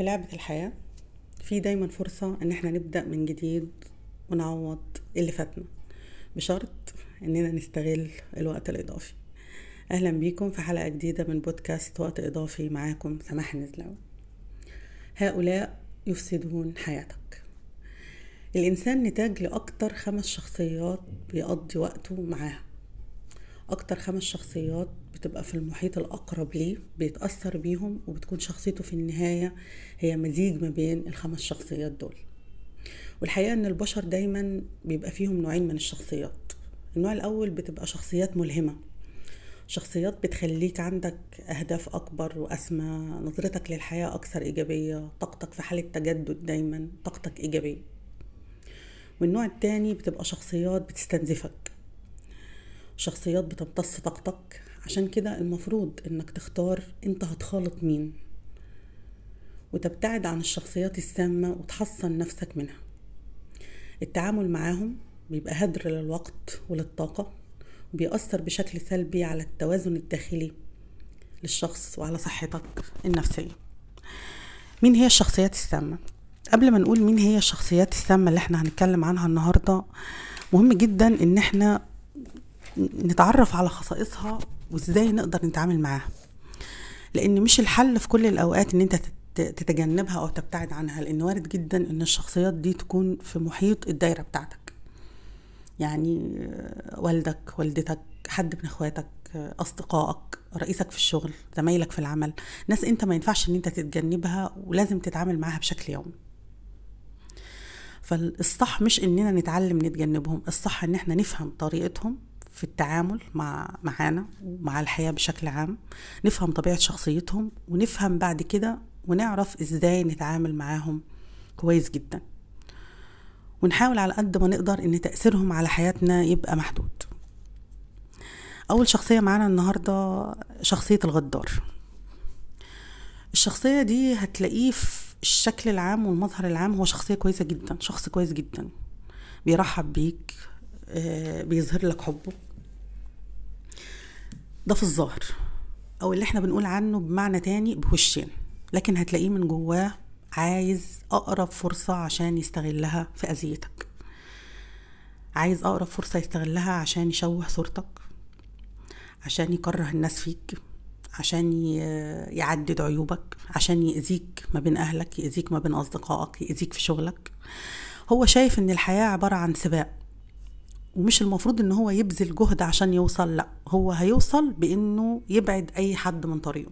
في لعبة الحياة في دايما فرصة إن إحنا نبدأ من جديد ونعوض اللي فاتنا بشرط إننا نستغل الوقت الإضافي. أهلا بيكم في حلقة جديدة من بودكاست وقت إضافي معاكم سماح نزلاوي هؤلاء يفسدون حياتك. الإنسان نتاج لأكتر خمس شخصيات بيقضي وقته معاها. أكتر خمس شخصيات بتبقى في المحيط الأقرب ليه بيتأثر بيهم وبتكون شخصيته في النهاية هي مزيج ما بين الخمس شخصيات دول. والحقيقة إن البشر دايما بيبقى فيهم نوعين من الشخصيات. النوع الأول بتبقى شخصيات ملهمة شخصيات بتخليك عندك أهداف أكبر وأسمى نظرتك للحياة أكثر إيجابية طاقتك في حالة تجدد دايما طاقتك إيجابية. والنوع التاني بتبقى شخصيات بتستنزفك شخصيات بتمتص طاقتك عشان كده المفروض إنك تختار أنت هتخالط مين وتبتعد عن الشخصيات السامة وتحصن نفسك منها التعامل معاهم بيبقى هدر للوقت وللطاقة وبيأثر بشكل سلبي على التوازن الداخلي للشخص وعلى صحتك النفسية مين هي الشخصيات السامة؟ قبل ما نقول مين هي الشخصيات السامة اللي إحنا هنتكلم عنها النهاردة مهم جدا إن إحنا نتعرف على خصائصها وازاي نقدر نتعامل معاها. لأن مش الحل في كل الاوقات ان انت تتجنبها أو تبتعد عنها لأن وارد جدا ان الشخصيات دي تكون في محيط الدايرة بتاعتك. يعني والدك والدتك حد من اخواتك اصدقائك رئيسك في الشغل زمايلك في العمل. ناس انت ما ينفعش ان انت تتجنبها ولازم تتعامل معاها بشكل يومي. فالصح مش اننا نتعلم نتجنبهم الصح ان إحنا نفهم طريقتهم في التعامل مع معانا ومع الحياة بشكل عام نفهم طبيعة شخصيتهم ونفهم بعد كده ونعرف إزاي نتعامل معاهم كويس جدا. ونحاول على قد ما نقدر إن تأثيرهم على حياتنا يبقى محدود. أول شخصية معانا النهاردة شخصية الغدار. الشخصية دي هتلاقيه في الشكل العام والمظهر العام هو شخصية كويسة جدا شخص كويس جدا. بيرحب بيك بيظهر لك حبه. ده في الظاهر. أو اللي إحنا بنقول عنه بمعنى تاني بوشين. لكن هتلاقيه من جواه عايز أقرب فرصة عشان يستغلها في أذيتك. عايز أقرب فرصة يستغلها عشان يشوه صورتك. عشان يكره الناس فيك. عشان يعدد عيوبك. عشان يأذيك ما بين أهلك يأذيك ما بين أصدقائك يأذيك في شغلك. هو شايف إن الحياة عبارة عن سباق. ومش المفروض إن هو يبذل جهد عشان يوصل لأ هو هيوصل بإنه يبعد أي حد من طريقه.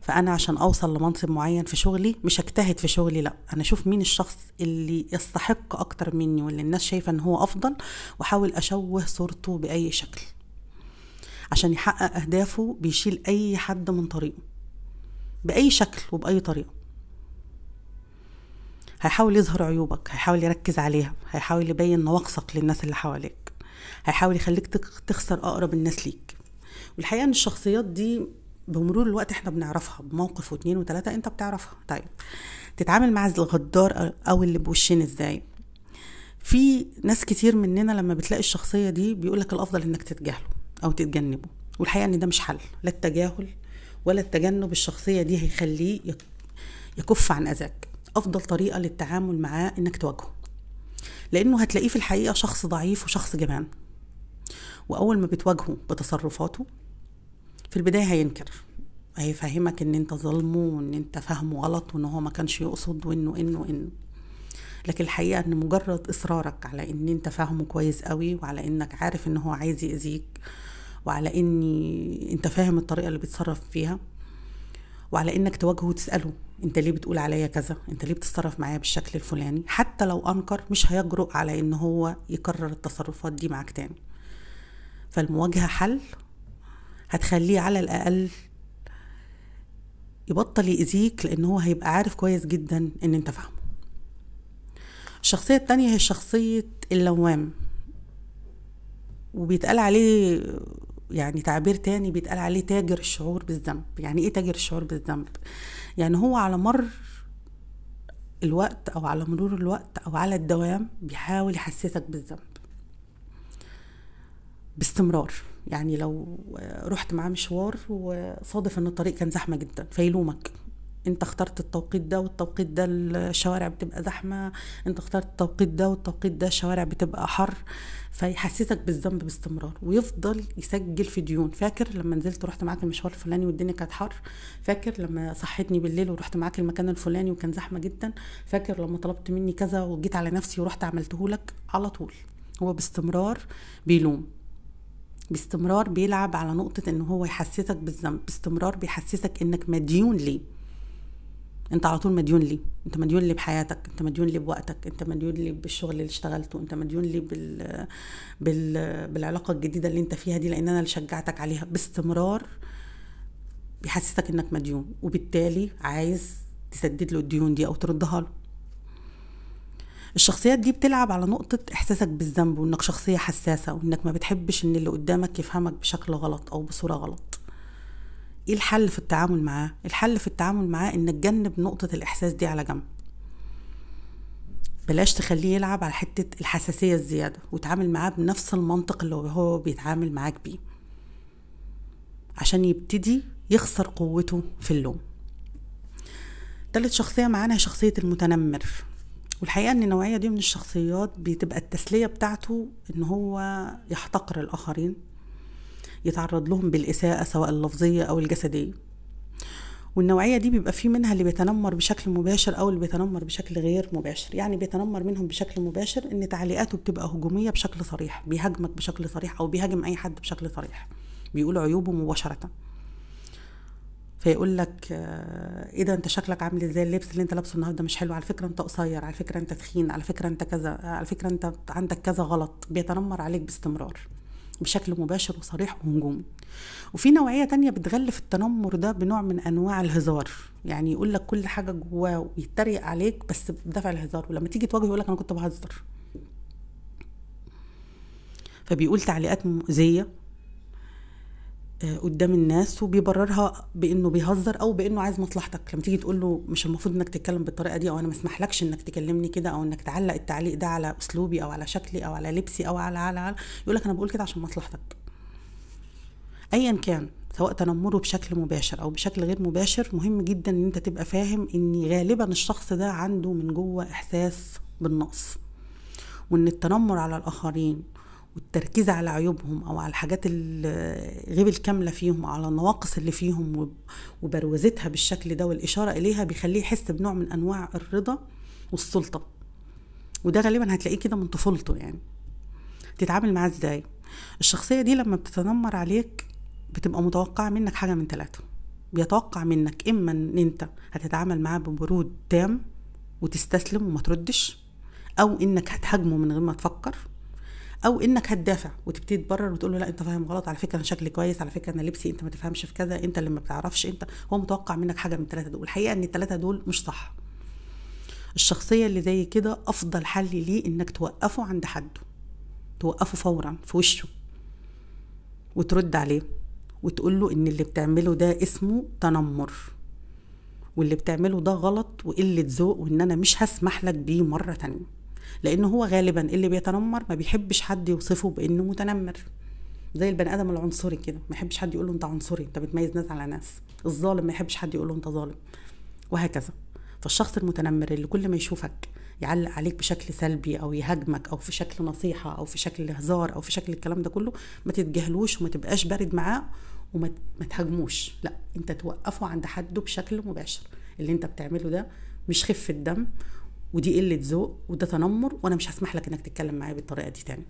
فأنا عشان أوصل لمنصب معين في شغلي مش هجتهد في شغلي لأ أنا أشوف مين الشخص اللي يستحق أكتر مني واللي الناس شايفة إن هو أفضل وأحاول أشوه صورته بأي شكل. عشان يحقق أهدافه بيشيل أي حد من طريقه بأي شكل وبأي طريقة. هيحاول يظهر عيوبك هيحاول يركز عليها هيحاول يبين نواقصك للناس اللي حواليك هيحاول يخليك تخسر أقرب الناس ليك. والحقيقة إن الشخصيات دي بمرور الوقت إحنا بنعرفها بموقف واثنين وثلاثه أنت بتعرفها. طيب تتعامل مع الغدار أو اللي بوشين إزاي؟ في ناس كتير مننا لما بتلاقي الشخصية دي بيقولك الأفضل إنك تتجاهله أو تتجنبه. والحقيقة إن ده مش حل لا التجاهل ولا التجنب الشخصية دي هيخليه يكف عن أذاك. أفضل طريقة للتعامل معاه إنك تواجهه لأنه هتلاقيه في الحقيقة شخص ضعيف وشخص جبان وأول ما بتواجهه بتصرفاته في البداية هينكر هيفهمك إن أنت ظلمه وإن أنت فاهمه غلط وإن هو ما كانش يقصد وإنه إنه إنه. لكن الحقيقة إن مجرد إصرارك على إن أنت فاهمه كويس قوي وعلى إنك عارف إن هو عايز يأذيك وعلى ان أنت فاهم الطريقة اللي بيتصرف فيها وعلى إنك تواجهه وتسأله انت ليه بتقول عليا كذا؟ انت ليه بتتصرف معايا بالشكل الفلاني؟ حتى لو أنكر مش هيجرؤ على إن هو يكرر التصرفات دي معاك تاني. فالمواجهة حل. هتخليه على الأقل يبطل يأذيك لأن هو هيبقى عارف كويس جدا إن أنت فاهمه. الشخصية التانية هي شخصية اللوام. وبيتقال عليه يعني تعبير تاني بيتقال عليه تاجر الشعور بالذنب. يعني إيه تاجر الشعور بالذنب؟ يعني هو على مر الوقت أو على مرور الوقت أو على الدوام بيحاول يحسسك بالذنب. باستمرار. يعني لو رحت معاه مشوار وصادف إن الطريق كان زحمة جدا فيلومك. انت اخترت التوقيت ده والتوقيت ده الشوارع بتبقى زحمة انت اخترت التوقيت ده والتوقيت ده الشوارع بتبقى حر فيحسسك بالذنب باستمرار. ويفضل يسجل في ديون. فاكر لما نزلت ورحت معاك المشوار الفلاني والدنيا كانت حر؟ فاكر لما صحتني بالليل ورحت معاك المكان الفلاني وكان زحمة جدا؟ فاكر لما طلبت مني كذا وجيت على نفسي ورحت عملته لك؟ على طول. هو باستمرار بيلوم. باستمرار بيلعب على نقطة إن هو يحسسك بالذنب. باستمرار بيحسسك إنك مديون ليه. انت على طول مديون ليه؟ انت مديون ليه بحياتك؟ انت مديون ليه بوقتك؟ انت مديون ليه بالشغل اللي اشتغلته؟ انت مديون ليه بال... بال... بالعلاقة الجديدة اللي انت فيها دي؟ لأن أنا اللي شجعتك عليها. باستمرار بيحسسك انك مديون وبالتالي عايز تسدد له الديون دي أو تردها له. الشخصيات دي بتلعب على نقطة إحساسك بالذنب وإنك شخصية حساسة وإنك ما بتحبش إن اللي قدامك يفهمك بشكل غلط أو بصورة غلط. إيه الحل في التعامل معاه؟ الحل في التعامل معاه ان تجنب نقطة الإحساس دي على جنب. بلاش تخليه يلعب على حتة الحساسية الزيادة وتعامل معاه بنفس المنطق اللي هو بيتعامل معاك بيه. عشان يبتدي يخسر قوته في اللوم. تالت شخصية معانا هي شخصية المتنمر. والحقيقة إن النوعية دي من الشخصيات بتبقى التسلية بتاعته إن هو يحتقر الآخرين. يتعرض لهم بالإساءة سواء اللفظية أو الجسدية. والنوعية دي بيبقى في منها اللي بيتنمر بشكل مباشر أو اللي بيتنمر بشكل غير مباشر. يعني بيتنمر منهم بشكل مباشر إن تعليقاته بتبقى هجومية بشكل صريح بيهاجمك بشكل صريح أو بيهاجم أي حد بشكل صريح. بيقول عيوبه مباشرة. فيقول لك إيه ده أنت شكلك عامل إزاي؟ اللبس اللي أنت لابسه النهارده مش حلو. على فكرة أنت قصير على فكرة أنت تخين على فكرة أنت كذا على فكرة أنت عندك كذا غلط. بيتنمر عليك باستمرار. بشكل مباشر وصريح وهجومي وفي نوعية تانية بتغلف التنمر ده بنوع من أنواع الهزار. يعني يقول لك كل حاجة جواه ويتريق عليك بس بدافع الهزار. ولما تيجي تواجهه يقول لك أنا كنت بهزر. فبيقول تعليقات مؤذية قدام الناس وبيبررها بإنه بيهزر أو بإنه عايز مصلحتك. لما تيجي تقول له مش المفروض إنك تتكلم بالطريقة دي أو أنا ما اسمحلكش إنك تكلمني كده أو إنك تعلق التعليق ده على أسلوبي أو على شكلي أو على لبسي أو على على, على يقول لك أنا بقول كده عشان مصلحتك. ايا كان سواء تنمره بشكل مباشر أو بشكل غير مباشر مهم جدا إن أنت تبقى فاهم إن غالبا الشخص ده عنده من جوه إحساس بالنقص. وإن التنمر على الآخرين والتركيز على عيوبهم أو على الحاجات الغيب الكاملة فيهم أو على النواقص اللي فيهم وبروزتها بالشكل ده والإشارة إليها بيخليه يحس بنوع من أنواع الرضا والسلطة. وده غالبا هتلاقيه كده من طفولته يعني. تتعامل معاه إزاي؟ الشخصية دي لما بتتنمر عليك بتبقى متوقعة منك حاجة من ثلاثة بيتوقع منك إما إن أنت هتتعامل معاه ببرود تام وتستسلم وما تردش أو إنك هتهاجمه من غير ما تفكر أو إنك هتدافع وتبتدي تبرر وتقول له لا أنت فاهم غلط على فكرة أنا شكلي كويس على فكرة أنا لبسي أنت ما تفهمش في كذا أنت اللي ما بتعرفش أنت هو متوقع منك حاجة من الثلاثه دول. الحقيقة إن الثلاثه دول مش صح. الشخصية اللي زي كده أفضل حل ليه إنك توقفه عند حده. توقفه فورا في وشه. وترد عليه. وتقول له إن اللي بتعمله ده اسمه تنمر. واللي بتعمله ده غلط وقلة ذوق وإن أنا مش هسمح لك بيه مرة تانية. لأن هو غالبا اللي بيتنمر ما بيحبش حد يوصفه بأنه متنمر. زي البني آدم العنصري كده ما يحبش حد يقول له أنت عنصري أنت بتميز ناس على ناس. الظالم ما يحبش حد يقول له أنت ظالم. وهكذا. فالشخص المتنمر اللي كل ما يشوفك يعلق عليك بشكل سلبي أو يهاجمك أو في شكل نصيحة أو في شكل هزار أو في شكل الكلام ده كله ما تتجاهلوش وما تبقاش بارد معاه وما تهاجموش. لا أنت توقفه عند حده بشكل مباشر. اللي أنت بتعمله ده مش خفة دم ودي قلة ذوق وده تنمر وأنا مش هسمح لك إنك تتكلم معايا بالطريقة دي تاني.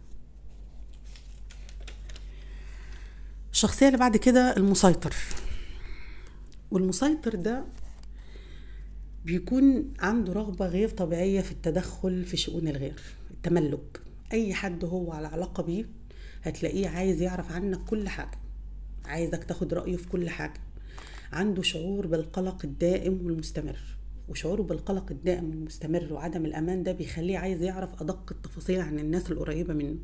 الشخصية اللي بعد كده المسيطر. والمسيطر ده بيكون عنده رغبة غير طبيعية في التدخل في شؤون الغير التملك. أي حد هو على علاقة بيه هتلاقيه عايز يعرف عنك كل حاجة عايزك تاخد رأيه في كل حاجة. عنده شعور بالقلق الدائم والمستمر. وشعوره بالقلق الدائم المستمر وعدم الأمان ده بيخليه عايز يعرف أدق التفاصيل عن الناس القريبة منه.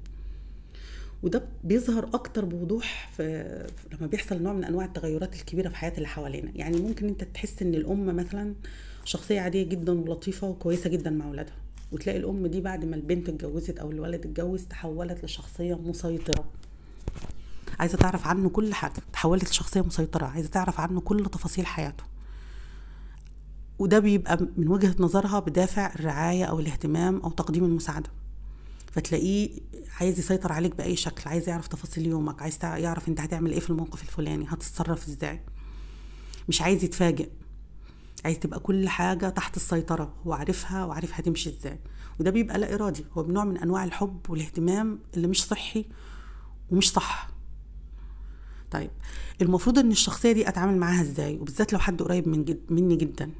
وده بيظهر أكتر بوضوح في لما بيحصل نوع من أنواع التغيرات الكبيرة في حياة اللي حوالينا. يعني ممكن أنت تحس إن الأم مثلا شخصية عادية جدا ولطيفة وكويسة جدا مع أولادها وتلاقي الأم دي بعد ما البنت اتجوزت أو الولد اتجوز تحولت لشخصية مسيطرة. عايزة تعرف عنه كل حاجة تحولت لشخصية مسيطرة عايزة تعرف عنه كل تفاصيل حياته. وده بيبقى من وجهة نظرها بدافع الرعاية أو الاهتمام أو تقديم المساعدة. فتلاقيه عايز يسيطر عليك بأي شكل عايز يعرف تفاصيل يومك عايز يعرف أنت هتعمل إيه في الموقف الفلاني هتتصرف إزاي. مش عايز يتفاجئ. عايز تبقى كل حاجة تحت السيطرة هو عارفها وعارف هتمشي إزاي. وده بيبقى لا إرادي هو بنوع من أنواع الحب والاهتمام اللي مش صحي ومش صح. طيب المفروض إن الشخصية دي أتعامل معاها إزاي؟ وبالذات لو حد قريب من جد مني جدا.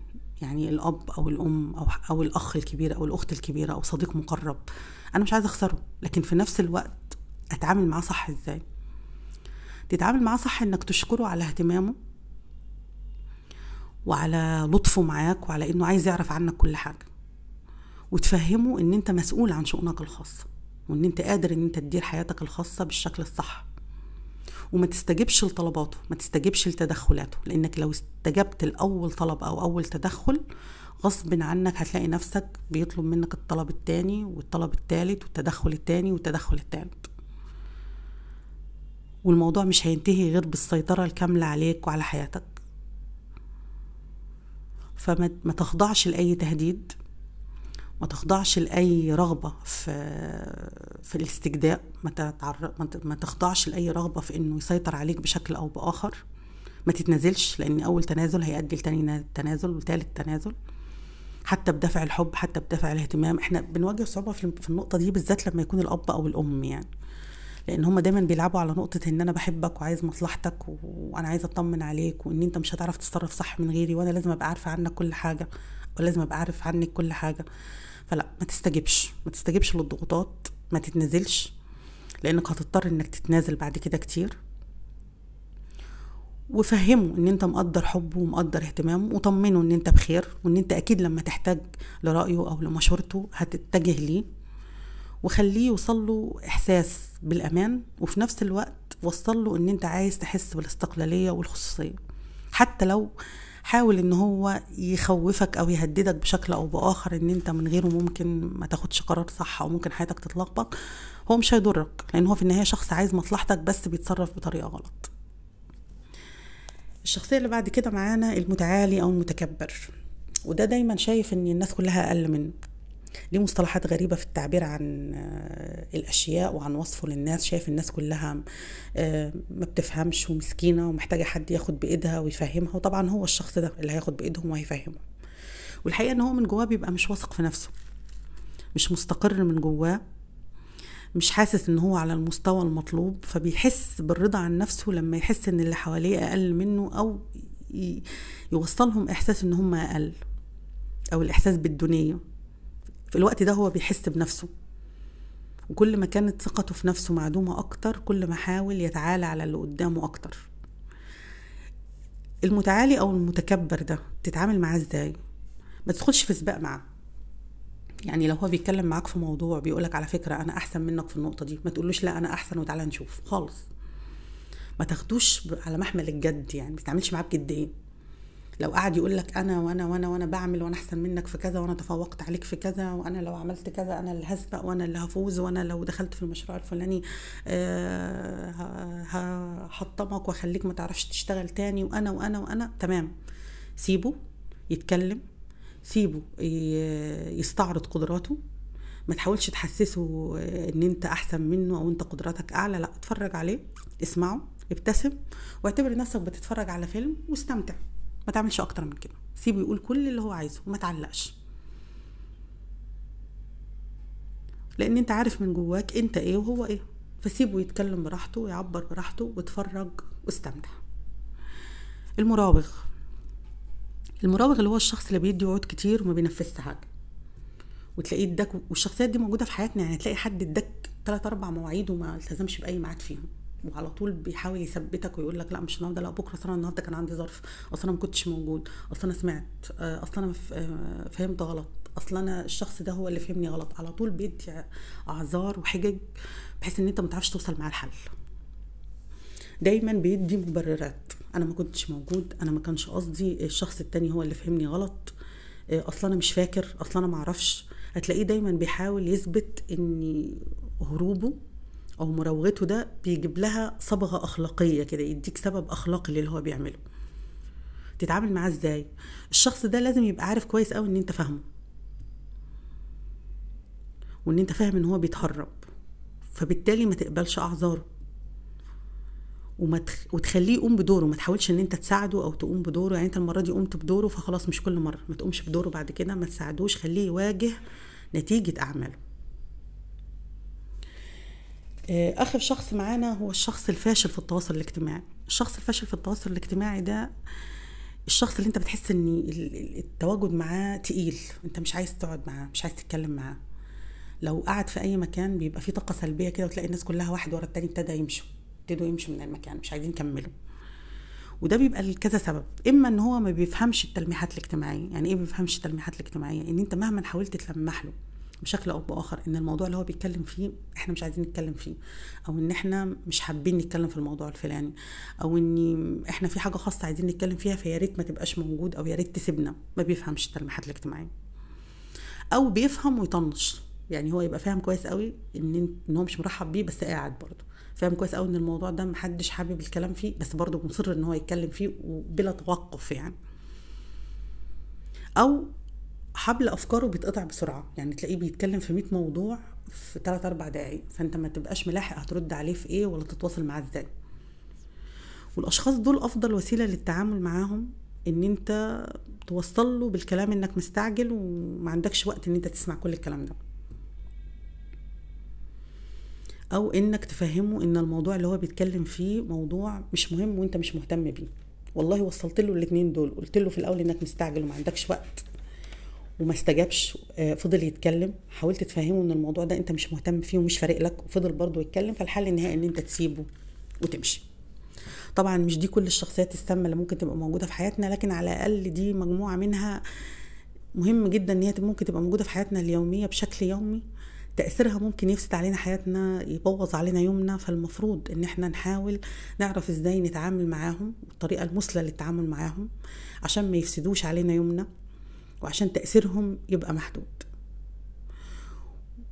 يعني الأب أو الأم أو أو الأخ الكبير أو الأخت الكبيرة أو صديق مقرب أنا مش عايزة أخسره لكن في نفس الوقت أتعامل معاه صح إزاي؟ تتعامل معاه صح إنك تشكره على اهتمامه وعلى لطفه معاك وعلى إنه عايز يعرف عنك كل حاجة وتفهمه إن أنت مسؤول عن شؤونك الخاصة وإن أنت قادر إن أنت تدير حياتك الخاصة بالشكل الصح. وما تستجبش لطلباته ما تستجبش لتدخلاته لأنك لو استجبت لأول طلب أو أول تدخل غصب عنك هتلاقي نفسك بيطلب منك الطلب التاني والطلب التالت والتدخل التاني والتدخل التالت. والموضوع مش هينتهي غير بالسيطرة الكاملة عليك وعلى حياتك. فما تخضعش لأي تهديد. ما تخضعش لأي رغبة في في الاستجداء ما. ما تخضعش لأي رغبة في إنه يسيطر عليك بشكل أو بآخر. ما تتنازلش لأن أول تنازل هيؤدي لتاني تنازل وتالت تنازل. حتى بدافع الحب حتى بدافع الاهتمام. إحنا بنواجه صعوبة في النقطة دي بالذات لما يكون الأب أو الأم يعني. لأن هم دايما بيلعبوا على نقطة إن أنا بحبك وعايز مصلحتك وأنا عايزه أطمن عليك وإن أنت مش هتعرف تتصرف صح من غيري وأنا لازم أبقى عارفة عنك كل حاجة. ولازم أبقى عارف عنك كل حاجة. فلا ما تستجبش ما تستجبش للضغوطات ما تتنازلش لأنك هتضطر إنك تتنازل بعد كده كتير. وفهمه إن أنت مقدر حبه ومقدر اهتمامه وطمنه إن أنت بخير وإن أنت أكيد لما تحتاج لرأيه أو لمشورته هتتجه ليه. وخليه يوصل له إحساس بالأمان وفي نفس الوقت وصل له إن أنت عايز تحس بالاستقلالية والخصوصية. حتى لو حاول إن هو يخوفك أو يهددك بشكل أو بآخر إن أنت من غيره ممكن ما تاخدش قرار صح أو ممكن حياتك تتلخبط. هو مش هيضرك لأن هو في النهاية شخص عايز مصلحتك بس بيتصرف بطريقة غلط. الشخصية اللي بعد كده معانا المتعالي أو المتكبر وده دايما شايف إن الناس كلها أقل منه. ليه مصطلحات غريبة في التعبير عن آه، الأشياء وعن وصفه للناس؟ شايف الناس كلها آه، ما بتفهمش ومسكينة ومحتاجة حد ياخد بإيدها ويفهمها وطبعا هو الشخص ده اللي هياخد بإيدهم وهيفهمهم والحقيقة إن هو من جواه بيبقى مش واثق في نفسه مش مستقر من جواه مش حاسس إن هو على المستوى المطلوب فبيحس بالرضا عن نفسه لما يحس إن اللي حواليه أقل منه أو يوصلهم إحساس إن هم أقل أو الإحساس بالدونيه في الوقت ده هو بيحس بنفسه. وكل ما كانت ثقته في نفسه معدومة أكتر كل ما حاول يتعالى على اللي قدامه أكتر. المتعالي أو المتكبر ده تتعامل معاه إزاي؟ ما تدخلش في سباق معاه. يعني لو هو بيتكلم معاك في موضوع بيقولك على فكرة أنا أحسن منك في النقطة دي ما تقولوش لا أنا أحسن وتعالى نشوف. خالص. ما تاخدوش على محمل الجد يعني ما تتعاملش معاه بجدية. لو قعد يقول لك أنا وأنا وأنا وأنا بعمل وأنا أحسن منك في كذا وأنا تفوقت عليك في كذا وأنا لو عملت كذا أنا اللي هسبق وأنا اللي هفوز وأنا لو دخلت في المشروع الفلاني آه، هحطمك وأخليك ما تعرفش تشتغل تاني وأنا وأنا وأنا تمام. سيبه يتكلم سيبه يستعرض قدراته. ما تحاولش تحسسه إن أنت أحسن منه أو أنت قدراتك أعلى لأ اتفرج عليه اسمعه ابتسم واعتبر نفسك بتتفرج على فيلم واستمتع. ما تعملش أكتر من كده. سيبه يقول كل اللي هو عايزه وما تعلقش. لأن أنت عارف من جواك أنت إيه وهو إيه. فسيبه يتكلم براحته ويعبر براحته واتفرج واستمتع. المراوغ. المراوغ اللي هو الشخص اللي بيدي وعود كتير وما بينفذش حاجة. وتلاقيه اداك والشخصيات دي موجودة في حياتنا يعني تلاقي حد اداك ثلاث أربع مواعيد وما التزمش بأي ميعاد فيهم. وعلى طول بيحاول يثبتك ويقول لك لا مش النهارده لا بكرة اصل أنا النهارده كان عندي ظرف اصل أنا ما كنتش موجود اصل أنا سمعت آه، اصل أنا آه، فهمت غلط اصل أنا الشخص ده هو اللي فهمني غلط على طول بيدي اعذار وحجج بحيث إن أنت ما تعرفش توصل معاه الحل. دايما بيدي مبررات أنا ما كنتش موجود أنا ما كانش قصدي الشخص التاني هو اللي فهمني غلط آه، اصل أنا مش فاكر اصل أنا ما أعرفش. هتلاقيه دايما بيحاول يثبت إن هروبه أو مراوغته ده بيجيب لها صبغة أخلاقية كده يديك سبب أخلاقي للي هو بيعمله. تتعامل معاه إزاي؟ الشخص ده لازم يبقى عارف كويس قوي إن أنت فاهمه. وإن أنت فاهم إن هو بيتهرب. فبالتالي ما تقبلش أعذاره. وما تخ... وتخليه يقوم بدوره. ما تحاولش إن أنت تساعده أو تقوم بدوره. يعني أنت المرة دي قمت بدوره فخلاص مش كل مرة. ما تقومش بدوره بعد كده. ما تساعدوش. خليه يواجه نتيجة أعماله. آخر شخص معانا هو الشخص الفاشل في التواصل الاجتماعي. الشخص الفاشل في التواصل الاجتماعي ده الشخص اللي انت بتحس ان التواجد معاه تقيل انت مش عايز تقعد معاه مش عايز تتكلم معاه. لو قعد في أي مكان بيبقى فيه طاقة سلبية كده وتلاقي الناس كلها واحد ورا التاني ابتدى يمشوا ابتدوا يمشوا من المكان مش عايزين يكملوا. وده بيبقى لكذا سبب. إما إن هو ما بيفهمش التلميحات الاجتماعية يعني إيه ما بيفهمش التلميحات الاجتماعية؟ إن أنت مهما حاولت تلمح له بشكل أو بآخر إن الموضوع اللي هو بيتكلم فيه إحنا مش عايزين نتكلم فيه. أو إن إحنا مش حابين نتكلم في الموضوع الفلاني. أو إن إحنا في حاجة خاصة عايزين نتكلم فيها فيا ريت ما تبقاش موجود أو يا ريت تسيبنا. ما بيفهمش التلميحات الاجتماعية. أو بيفهم ويطنش. يعني هو يبقى فاهم كويس قوي إن إن هو مش مرحب بيه بس قاعد برضه. فاهم كويس قوي إن الموضوع ده محدش حابب الكلام فيه بس برضه مصر إن هو يتكلم فيه وبلا توقف يعني. أو حبل أفكاره بيتقطع بسرعة. يعني تلاقيه بيتكلم في 100 موضوع في 3 4 دقايق. فأنت ما تبقاش ملاحق هترد عليه في إيه ولا تتواصل معاه إزاي. والأشخاص دول أفضل وسيلة للتعامل معاهم إن أنت توصل له بالكلام إنك مستعجل وما عندكش وقت إن أنت تسمع كل الكلام ده. أو إنك تفهمه إن الموضوع اللي هو بيتكلم فيه موضوع مش مهم وأنت مش مهتم بيه. والله وصلت له الاثنين دول. قلت له في الأول إنك مستعجل وما عندكش وقت. وما استجابش آه، فضل يتكلم. حاولت تفهمه إن الموضوع ده أنت مش مهتم فيه ومش فارق لك وفضل برضه يتكلم فالحل النهائي إن أنت تسيبه وتمشي. طبعا مش دي كل الشخصيات السامة اللي ممكن تبقى موجودة في حياتنا لكن على الأقل دي مجموعة منها مهم جدا إن هي ممكن تبقى موجودة في حياتنا اليومية بشكل يومي. تأثيرها ممكن يفسد علينا حياتنا يبوظ علينا يومنا فالمفروض إن إحنا نحاول نعرف إزاي نتعامل معاهم الطريقة المثلى للتعامل معاهم عشان ما يفسدوش علينا يومنا. وعشان تأثيرهم يبقى محدود.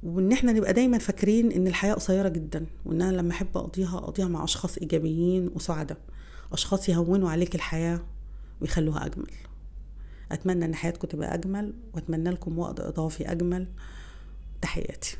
وإن إحنا نبقى دايما فاكرين إن الحياة قصيرة جدا وإن أنا لما أحب أقضيها أقضيها مع أشخاص إيجابيين وسعداء. أشخاص يهونوا عليك الحياة ويخلوها أجمل. أتمنى إن حياتكم تبقى أجمل وأتمنى لكم وقت إضافي أجمل. تحياتي.